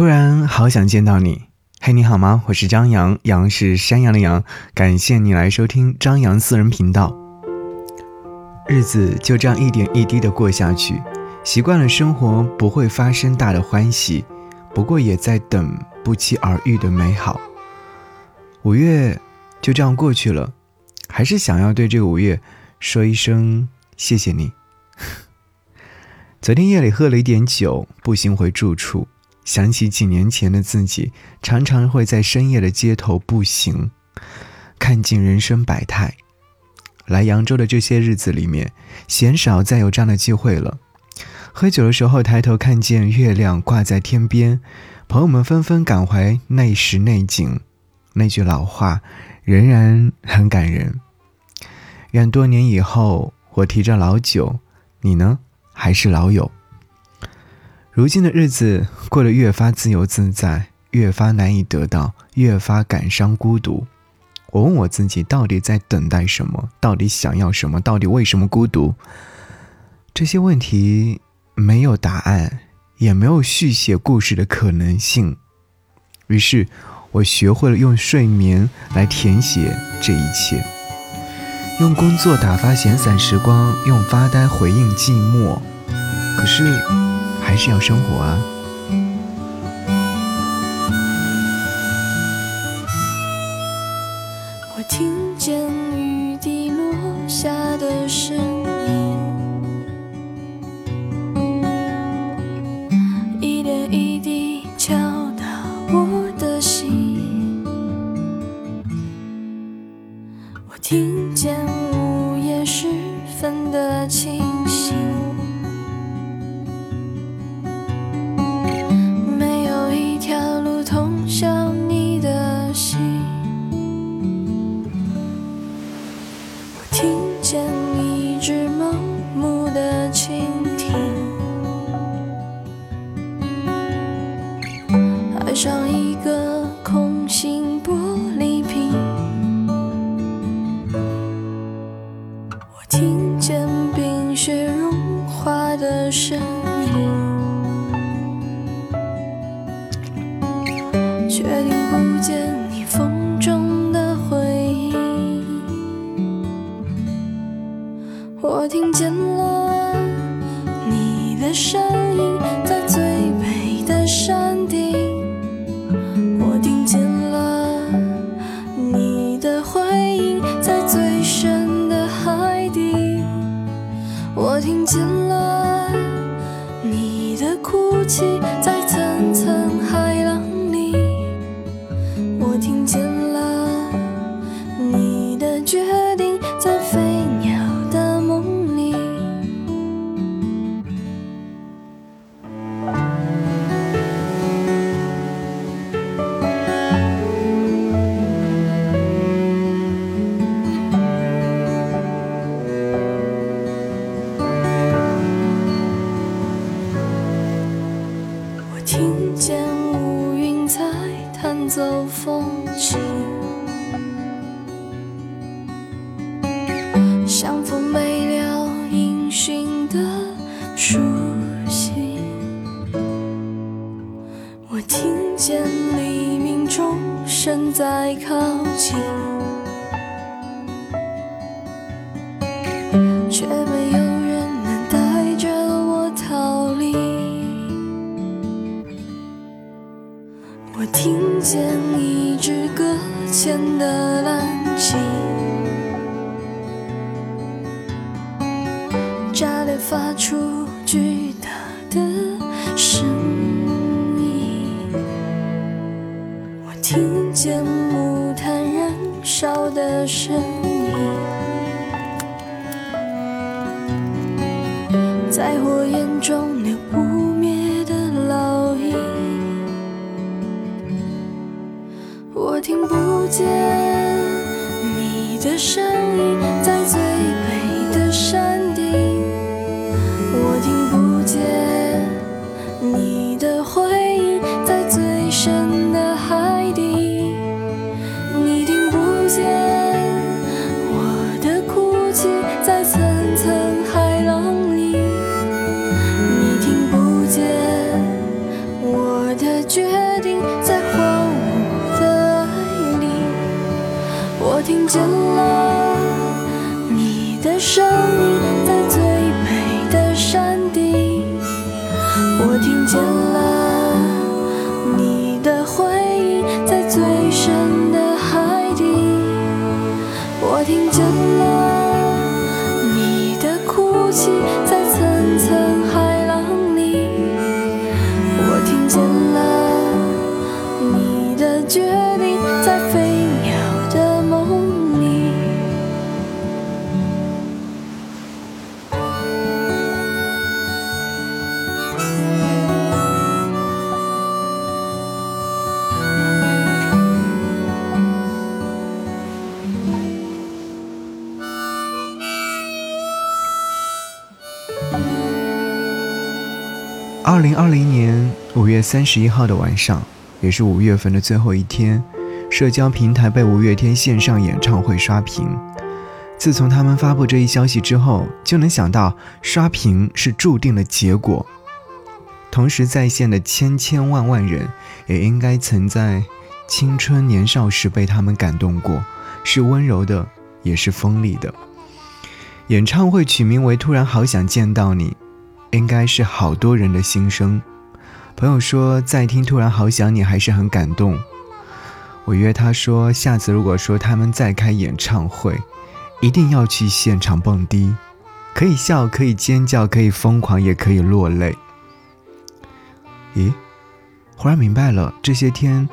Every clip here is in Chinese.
突然好想见到你，嘿，你好吗？我是张扬，杨是山羊的羊。感谢你来收听张扬私人频道。日子就这样一点一滴的过下去，习惯了生活不会发生大的欢喜，不过也在等不期而遇的美好。五月就这样过去了，还是想要对这个五月说一声谢谢你。昨天夜里喝了一点酒，步行回住处。想起几年前的自己，常常会在深夜的街头步行，看尽人生百态。来扬州的这些日子里面，鲜少再有这样的机会了。喝酒的时候，抬头看见月亮挂在天边，朋友们纷纷感怀那时那景，那句老话仍然很感人。愿多年以后，我提着老酒，你呢，还是老友。如今的日子过得越发自由自在，越发难以得到，越发感伤孤独。我问我自己，到底在等待什么？到底想要什么？到底为什么孤独？这些问题没有答案，也没有续写故事的可能性。于是，我学会了用睡眠来填写这一切，用工作打发闲散时光，用发呆回应寂寞。可是。还是要生活啊！我听见雨滴落下的声音，一点一滴敲打我的心。我听见午夜时分的清醒。上一个空心玻璃瓶，我听见冰雪融化的声音，却听不见走风景，像风没了音讯的书信。我听见黎明钟声在靠近，炸裂发出巨大的声音。我听见木炭燃烧的声音，在火二零二零年五月三十一号的晚上，也是五月份的最后一天，社交平台被五月天线上演唱会刷屏。自从他们发布这一消息之后，就能想到刷屏是注定的结果。同时在线的千千万万人，也应该曾在青春年少时被他们感动过，是温柔的，也是锋利的。演唱会取名为《突然好想见到你》。应该是好多人的心声。朋友说，在听《突然好想你》还是很感动。我约他说，下次如果说他们再开演唱会，一定要去现场蹦迪，可以笑，可以尖叫，可以疯狂，也可以落泪。咦，忽然明白了这些天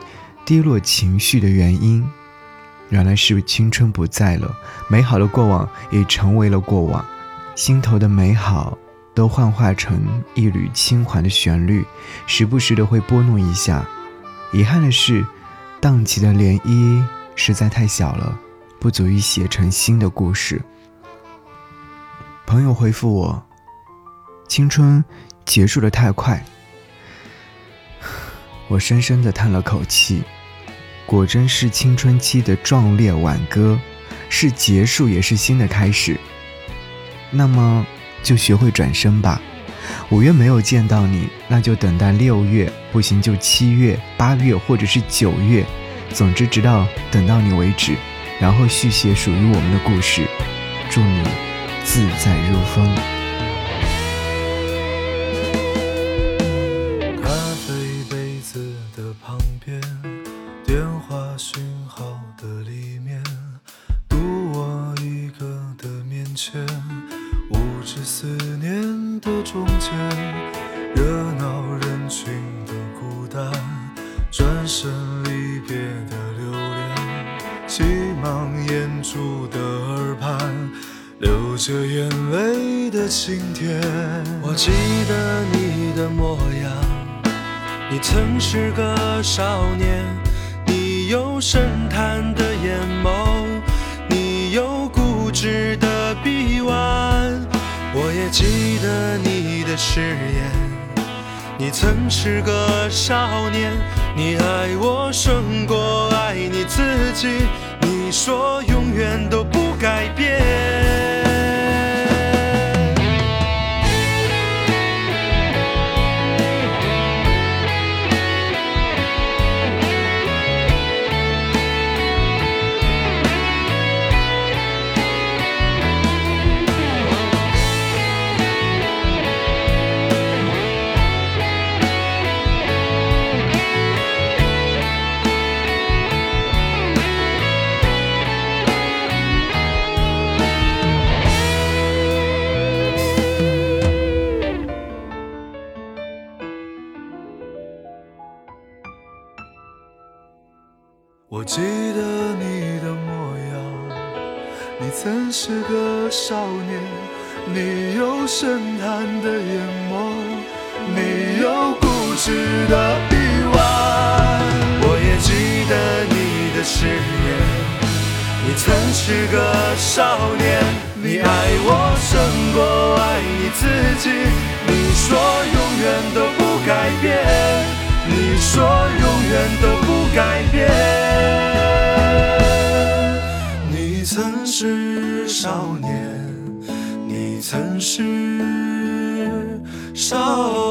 低落情绪的原因，原来是青春不在了，美好的过往也成为了过往，心头的美好。都幻化成一缕轻缓的旋律，时不时的会拨弄一下。遗憾的是，荡起的涟漪实在太小了，不足以写成新的故事。朋友回复我：“青春结束的太快。”我深深的叹了口气，果真是青春期的壮烈挽歌，是结束，也是新的开始。那么。就学会转身吧。五月没有见到你，那就等待六月，不行就七月、八月或者是九月，总之直到等到你为止，然后续写属于我们的故事。祝你自在如风。转身离别的留恋，急忙掩住的耳畔，流着眼泪的晴天。我记得你的模样，你曾是个少年，你有深潭的眼眸，你有固执的臂弯。我也记得你的誓言，你曾是个少年，你爱我胜过爱你自己，你说永远都不改变。我记得你的模样，你曾是个少年，你有深潭的眼眸，你有固执的臂弯。我也记得你的誓言，你曾是个少年，你爱我胜过爱你自己，你说永远都不改变，你说永远都不改变。你曾是少年，你曾是少。